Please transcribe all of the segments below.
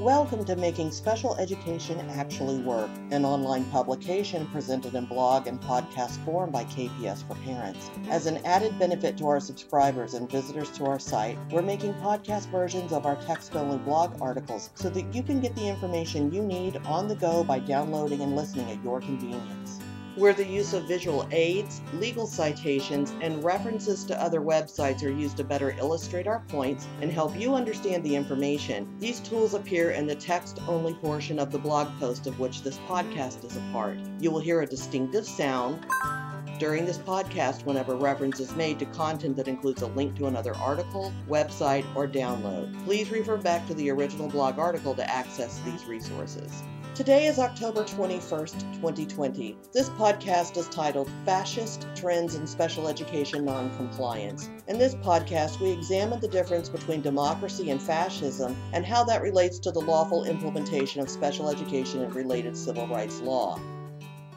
Welcome to Making Special Education Actually Work, an online publication presented in blog and podcast form by KPS for Parents. As an added benefit to our subscribers and visitors to our site, we're making podcast versions of our text only blog articles so that you can get the information you need on the go by downloading and listening at your convenience where the use of visual aids, legal citations, and references to other websites are used to better illustrate our points and help you understand the information. These tools appear in the text only portion of the blog post of which this podcast is a part. You will hear a distinctive sound during this podcast whenever reference is made to content that includes a link to another article, website, or download. Please refer back to the original blog article to access these resources. Today is October 21st, 2020. This podcast is titled Fascist Trends in Special Education Noncompliance. In this podcast, we examine the difference between democracy and fascism and how that relates to the lawful implementation of special education and related civil rights law.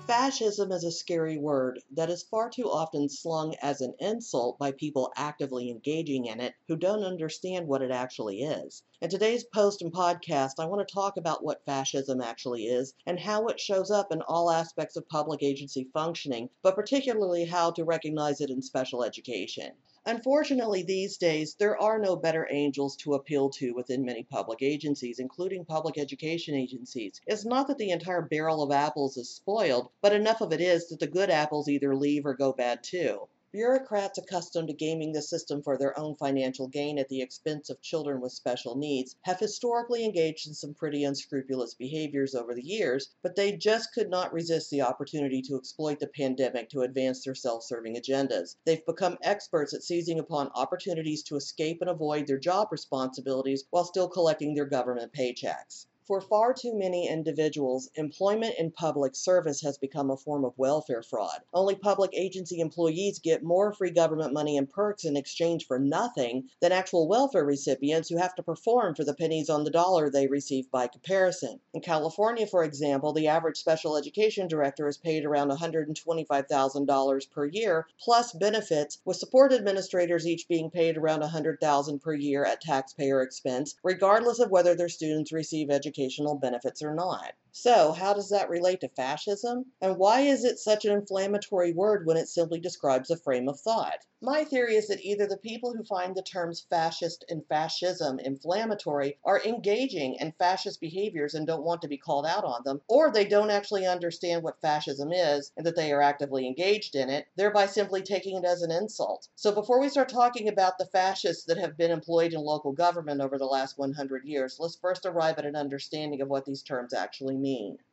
Fascism is a scary word that is far too often slung as an insult by people actively engaging in it who don't understand what it actually is. In today's post and podcast, I want to talk about what fascism actually is and how it shows up in all aspects of public agency functioning, but particularly how to recognize it in special education. Unfortunately, these days, there are no better angels to appeal to within many public agencies, including public education agencies. It's not that the entire barrel of apples is spoiled, but enough of it is that the good apples either leave or go bad too. Bureaucrats accustomed to gaming the system for their own financial gain at the expense of children with special needs have historically engaged in some pretty unscrupulous behaviors over the years, but they just could not resist the opportunity to exploit the pandemic to advance their self serving agendas. They've become experts at seizing upon opportunities to escape and avoid their job responsibilities while still collecting their government paychecks. For far too many individuals, employment in public service has become a form of welfare fraud. Only public agency employees get more free government money and perks in exchange for nothing than actual welfare recipients who have to perform for the pennies on the dollar they receive by comparison. In California, for example, the average special education director is paid around $125,000 per year plus benefits, with support administrators each being paid around $100,000 per year at taxpayer expense, regardless of whether their students receive education educational benefits or not. So, how does that relate to fascism? And why is it such an inflammatory word when it simply describes a frame of thought? My theory is that either the people who find the terms fascist and fascism inflammatory are engaging in fascist behaviors and don't want to be called out on them, or they don't actually understand what fascism is and that they are actively engaged in it, thereby simply taking it as an insult. So, before we start talking about the fascists that have been employed in local government over the last 100 years, let's first arrive at an understanding of what these terms actually mean.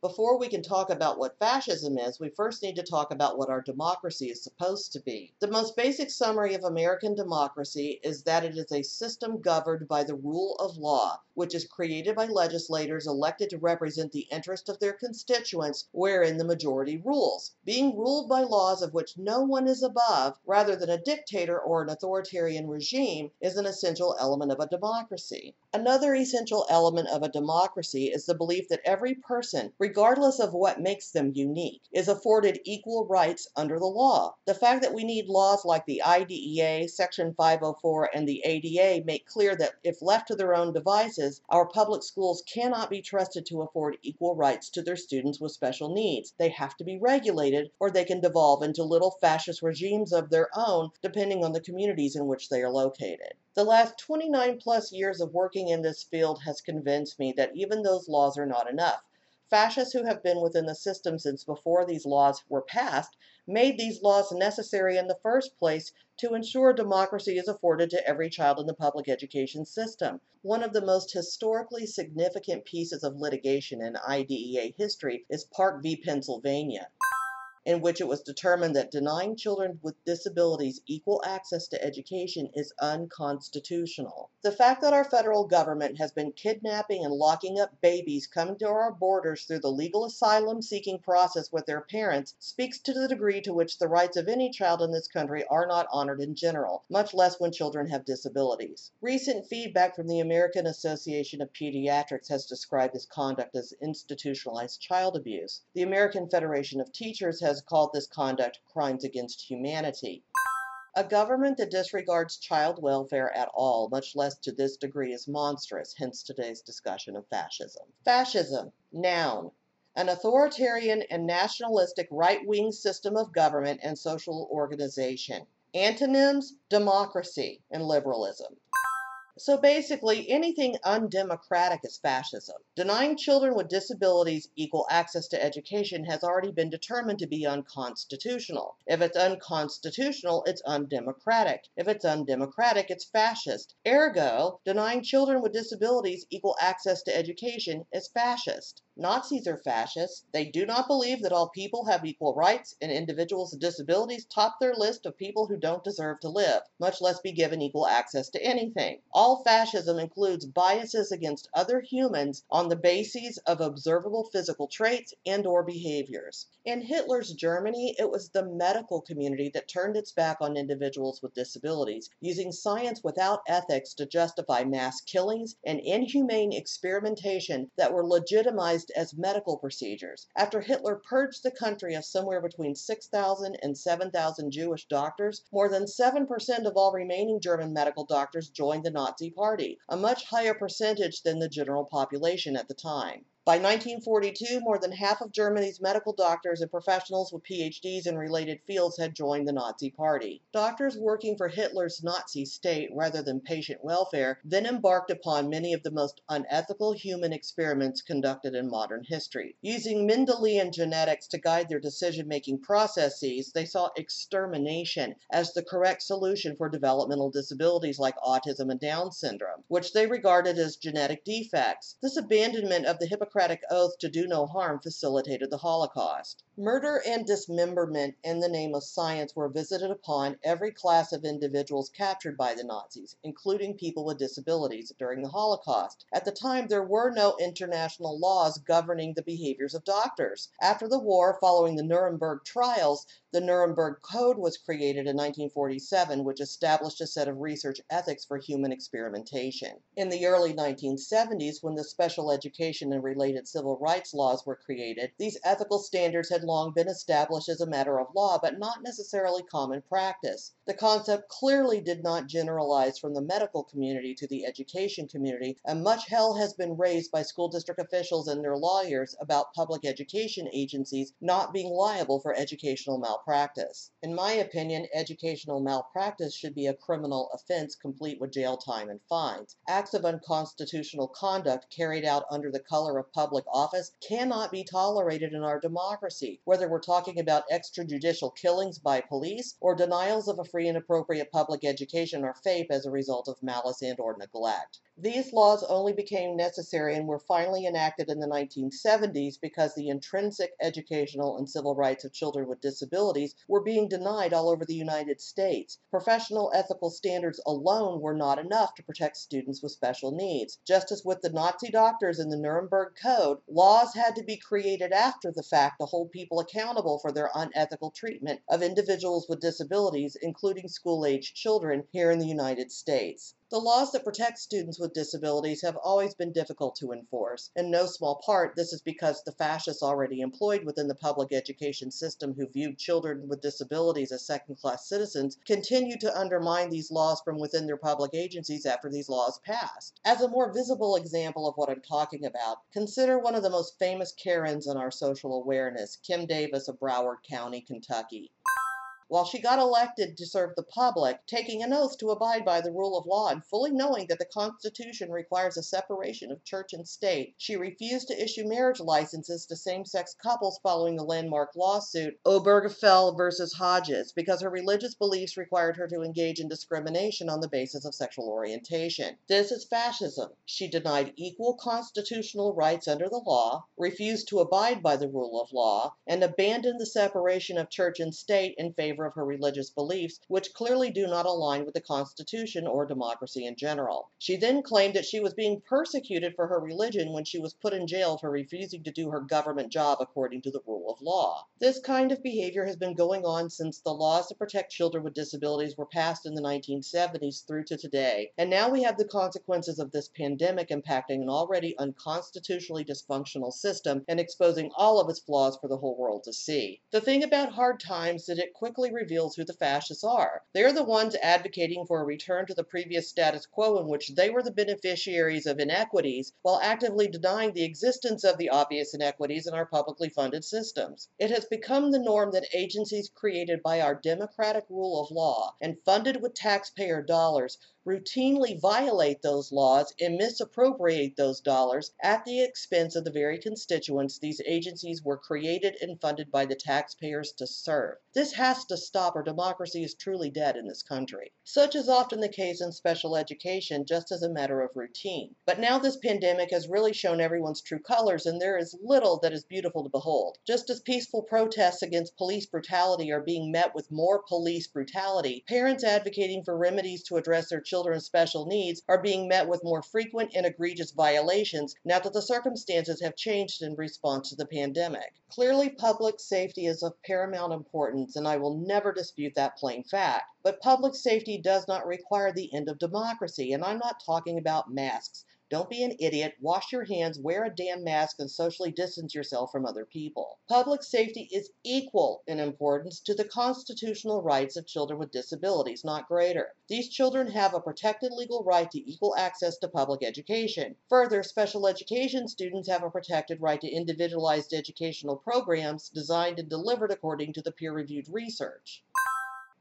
Before we can talk about what fascism is, we first need to talk about what our democracy is supposed to be. The most basic summary of American democracy is that it is a system governed by the rule of law, which is created by legislators elected to represent the interest of their constituents, wherein the majority rules. Being ruled by laws of which no one is above, rather than a dictator or an authoritarian regime, is an essential element of a democracy. Another essential element of a democracy is the belief that every person person, regardless of what makes them unique, is afforded equal rights under the law. The fact that we need laws like the IDEA, Section 504, and the ADA make clear that if left to their own devices, our public schools cannot be trusted to afford equal rights to their students with special needs. They have to be regulated, or they can devolve into little fascist regimes of their own, depending on the communities in which they are located. The last 29 plus years of working in this field has convinced me that even those laws are not enough. Fascists who have been within the system since before these laws were passed made these laws necessary in the first place to ensure democracy is afforded to every child in the public education system. One of the most historically significant pieces of litigation in IDEA history is PARC v. Pennsylvania in which it was determined that denying children with disabilities equal access to education is unconstitutional. The fact that our federal government has been kidnapping and locking up babies coming to our borders through the legal asylum seeking process with their parents speaks to the degree to which the rights of any child in this country are not honored in general, much less when children have disabilities. Recent feedback from the American Association of Pediatrics has described this conduct as institutionalized child abuse. The American Federation of Teachers has has called this conduct crimes against humanity. A government that disregards child welfare at all, much less to this degree, is monstrous, hence today's discussion of fascism. Fascism, noun, an authoritarian and nationalistic right-wing system of government and social organization. Antonyms, democracy and liberalism. So basically, anything undemocratic is fascism. Denying children with disabilities equal access to education has already been determined to be unconstitutional. If it's unconstitutional, it's undemocratic. If it's undemocratic, it's fascist. Ergo, denying children with disabilities equal access to education is fascist. Nazis are fascists. They do not believe that all people have equal rights, and individuals with disabilities top their list of people who don't deserve to live, much less be given equal access to anything. All fascism includes biases against other humans on the basis of observable physical traits and or behaviors. In Hitler's Germany, it was the medical community that turned its back on individuals with disabilities, using science without ethics to justify mass killings and inhumane experimentation that were legitimized as medical procedures. After Hitler purged the country of somewhere between 6,000 and 7,000 Jewish doctors, more than 7% of all remaining German medical doctors joined the Nazi Party, a much higher percentage than the general population at the time. By 1942, more than half of Germany's medical doctors and professionals with PhDs in related fields had joined the Nazi Party. Doctors working for Hitler's Nazi state rather than patient welfare then embarked upon many of the most unethical human experiments conducted in modern history. Using Mendelian genetics to guide their decision making processes, they saw extermination as the correct solution for developmental disabilities like autism and Down syndrome, which they regarded as genetic defects. This abandonment of the Hippocratic Hippocratic oath to do no harm facilitated the Holocaust. Murder and dismemberment in the name of science were visited upon every class of individuals captured by the Nazis, including people with disabilities, during the Holocaust. At the time, there were no international laws governing the behaviors of doctors. After the war, following the Nuremberg trials, the Nuremberg Code was created in 1947, which established a set of research ethics for human experimentation. In the early 1970s, when the special education and related civil rights laws were created, these ethical standards had long been established as a matter of law, but not necessarily common practice. The concept clearly did not generalize from the medical community to the education community, and much hell has been raised by school district officials and their lawyers about public education agencies not being liable for educational malpractice. In my opinion, educational malpractice should be a criminal offense complete with jail time and fines. Acts of unconstitutional conduct carried out under the color of public office cannot be tolerated in our democracy whether we're talking about extrajudicial killings by police or denials of a free and appropriate public education or FAPE as a result of malice and or neglect. These laws only became necessary and were finally enacted in the 1970s because the intrinsic educational and civil rights of children with disabilities were being denied all over the United States. Professional ethical standards alone were not enough to protect students with special needs. Just as with the Nazi doctors in the Nuremberg Code, laws had to be created after the fact to hold people accountable for their unethical treatment of individuals with disabilities, including school aged children, here in the United States. The laws that protect students with disabilities have always been difficult to enforce. In no small part, this is because the fascists already employed within the public education system who viewed children with disabilities as second class citizens continue to undermine these laws from within their public agencies after these laws passed. As a more visible example of what I'm talking about, consider one of the most famous Karens in our social awareness, Kim Davis of Broward County, Kentucky while she got elected to serve the public, taking an oath to abide by the rule of law and fully knowing that the Constitution requires a separation of church and state, she refused to issue marriage licenses to same sex couples following the landmark lawsuit Obergefell versus Hodges because her religious beliefs required her to engage in discrimination on the basis of sexual orientation. This is fascism. She denied equal constitutional rights under the law, refused to abide by the rule of law, and abandoned the separation of church and state in favor favor of her religious beliefs, which clearly do not align with the Constitution or democracy in general. She then claimed that she was being persecuted for her religion when she was put in jail for refusing to do her government job according to the rule of law. This kind of behavior has been going on since the laws to protect children with disabilities were passed in the 1970s through to today, and now we have the consequences of this pandemic impacting an already unconstitutionally dysfunctional system and exposing all of its flaws for the whole world to see. The thing about hard times is that it quickly reveals who the fascists are. They're the ones advocating for a return to the previous status quo in which they were the beneficiaries of inequities while actively denying the existence of the obvious inequities in our publicly funded systems. It has become the norm that agencies created by our democratic rule of law and funded with taxpayer dollars routinely violate those laws and misappropriate those dollars at the expense of the very constituents these agencies were created and funded by the taxpayers to serve. This has to stop or democracy is truly dead in this country. Such is often the case in special education just as a matter of routine. But now this pandemic has really shown everyone's true colors and there is little that is beautiful to behold. Just as peaceful protests against police brutality are being met with more police brutality, parents advocating for remedies to address their children's special needs are being met with more frequent and egregious violations now that the circumstances have changed in response to the pandemic. Clearly, public safety is of paramount importance, and I will never dispute that plain fact. But public safety does not require the end of democracy, and I'm not talking about masks. Don't be an idiot. Wash your hands, wear a damn mask, and socially distance yourself from other people. Public safety is equal in importance to the constitutional rights of children with disabilities, not greater. These children have a protected legal right to equal access to public education. Further, special education students have a protected right to individualized educational programs designed and delivered according to the peer reviewed research.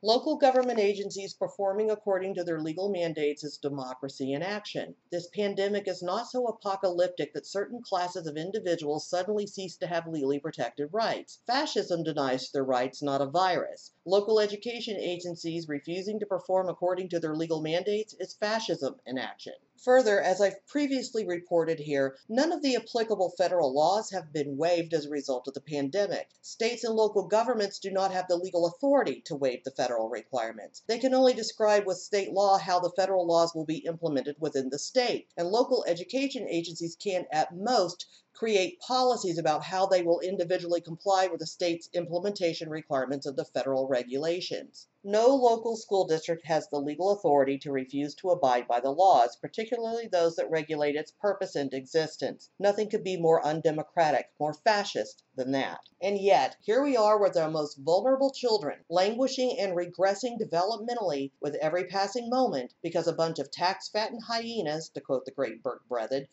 Local government agencies performing according to their legal mandates is democracy in action. This pandemic is not so apocalyptic that certain classes of individuals suddenly cease to have legally protected rights. Fascism denies their rights, not a virus. Local education agencies refusing to perform according to their legal mandates is fascism in action. Further, as I've previously reported here, none of the applicable federal laws have been waived as a result of the pandemic. States and local governments do not have the legal authority to waive the federal requirements. They can only describe with state law how the federal laws will be implemented within the state, and local education agencies can, at most, create policies about how they will individually comply with the state's implementation requirements of the federal regulations. No local school district has the legal authority to refuse to abide by the laws, particularly those that regulate its purpose and existence. Nothing could be more undemocratic, more fascist than that. And yet, here we are with our most vulnerable children, languishing and regressing developmentally with every passing moment because a bunch of tax fattened hyenas, to quote the great Berke Breathed,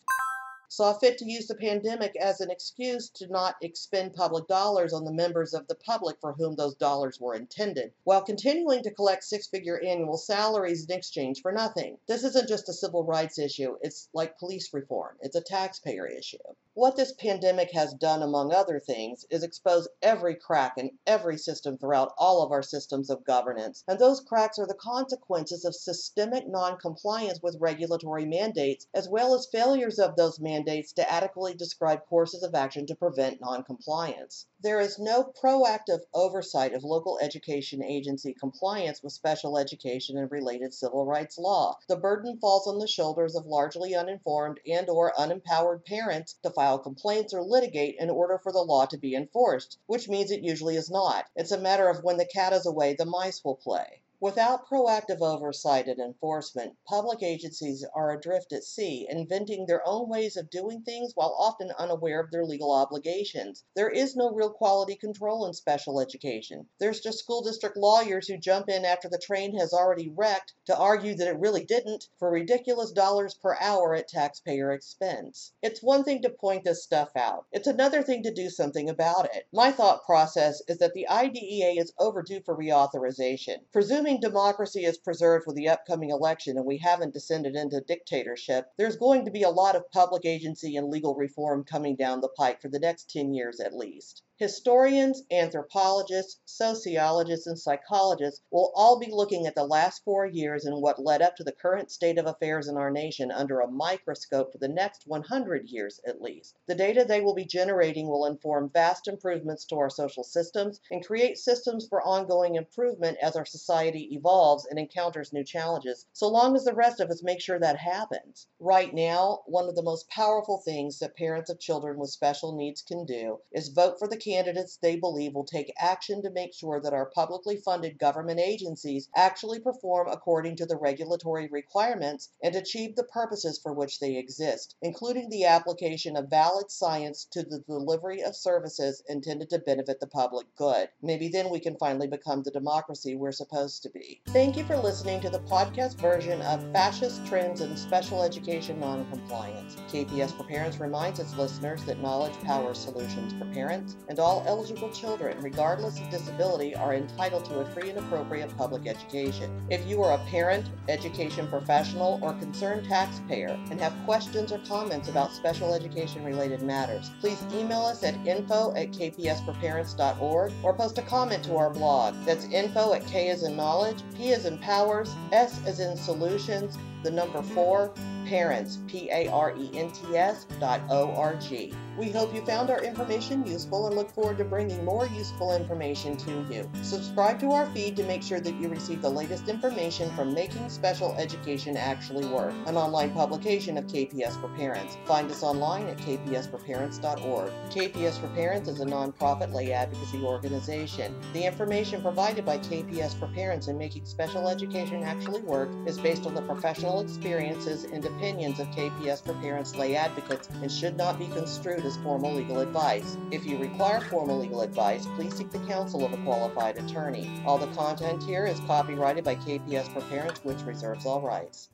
saw fit to use the pandemic as an excuse to not expend public dollars on the members of the public for whom those dollars were intended, while continuing to collect six figure annual salaries in exchange for nothing. This isn't just a civil rights issue, it's like police reform, it's a taxpayer issue. What this pandemic has done, among other things, is expose every crack in every system throughout all of our systems of governance. And those cracks are the consequences of systemic noncompliance with regulatory mandates, as well as failures of those mandates to adequately describe courses of action to prevent noncompliance. There is no proactive oversight of local education agency compliance with special education and related civil rights law. The burden falls on the shoulders of largely uninformed and or unempowered parents to file complaints or litigate in order for the law to be enforced, which means it usually is not. It's a matter of when the cat is away, the mice will play. Without proactive oversight and enforcement, public agencies are adrift at sea, inventing their own ways of doing things while often unaware of their legal obligations. There is no real quality control in special education. There's just school district lawyers who jump in after the train has already wrecked to argue that it really didn't for ridiculous dollars per hour at taxpayer expense. It's one thing to point this stuff out, it's another thing to do something about it. My thought process is that the IDEA is overdue for reauthorization. Presuming assuming democracy is preserved with the upcoming election and we haven't descended into dictatorship, there's going to be a lot of public agency and legal reform coming down the pike for the next 10 years at least. Historians, anthropologists, sociologists, and psychologists will all be looking at the last four years and what led up to the current state of affairs in our nation under a microscope for the next 100 years at least. The data they will be generating will inform vast improvements to our social systems and create systems for ongoing improvement as our society evolves and encounters new challenges, so long as the rest of us make sure that happens. Right now, one of the most powerful things that parents of children with special needs can do is vote for the candidates they believe will take action to make sure that our publicly funded government agencies actually perform according to the regulatory requirements and achieve the purposes for which they exist, including the application of valid science to the delivery of services intended to benefit the public good. Maybe then we can finally become the democracy we're supposed to be. Thank you for listening to the podcast version of Fascist Trends in Special Education Noncompliance. KPS for Parents reminds its listeners that knowledge powers solutions for parents, and all eligible children, regardless of disability, are entitled to a free and appropriate public education. If you are a parent, education professional, or concerned taxpayer and have questions or comments about special education related matters, please email us at info at kpsforparents.org or post a comment to our blog. That's info at K as in knowledge, P as in powers, S as in solutions, the number four, parents, P A R E N T S dot O R G. We hope you found our information useful and look forward to bringing more useful information to you. Subscribe to our feed to make sure that you receive the latest information from Making Special Education Actually Work, an online publication of KPS for Parents. Find us online at kpsforparents.org. KPS for Parents is a nonprofit lay advocacy organization. The information provided by KPS for Parents in Making Special Education Actually Work is based on the professional experiences and opinions of KPS for Parents lay advocates and should not be construed as formal legal advice. If you require formal legal advice, please seek the counsel of a qualified attorney. All the content here is copyrighted by KPS for Parents, which reserves all rights.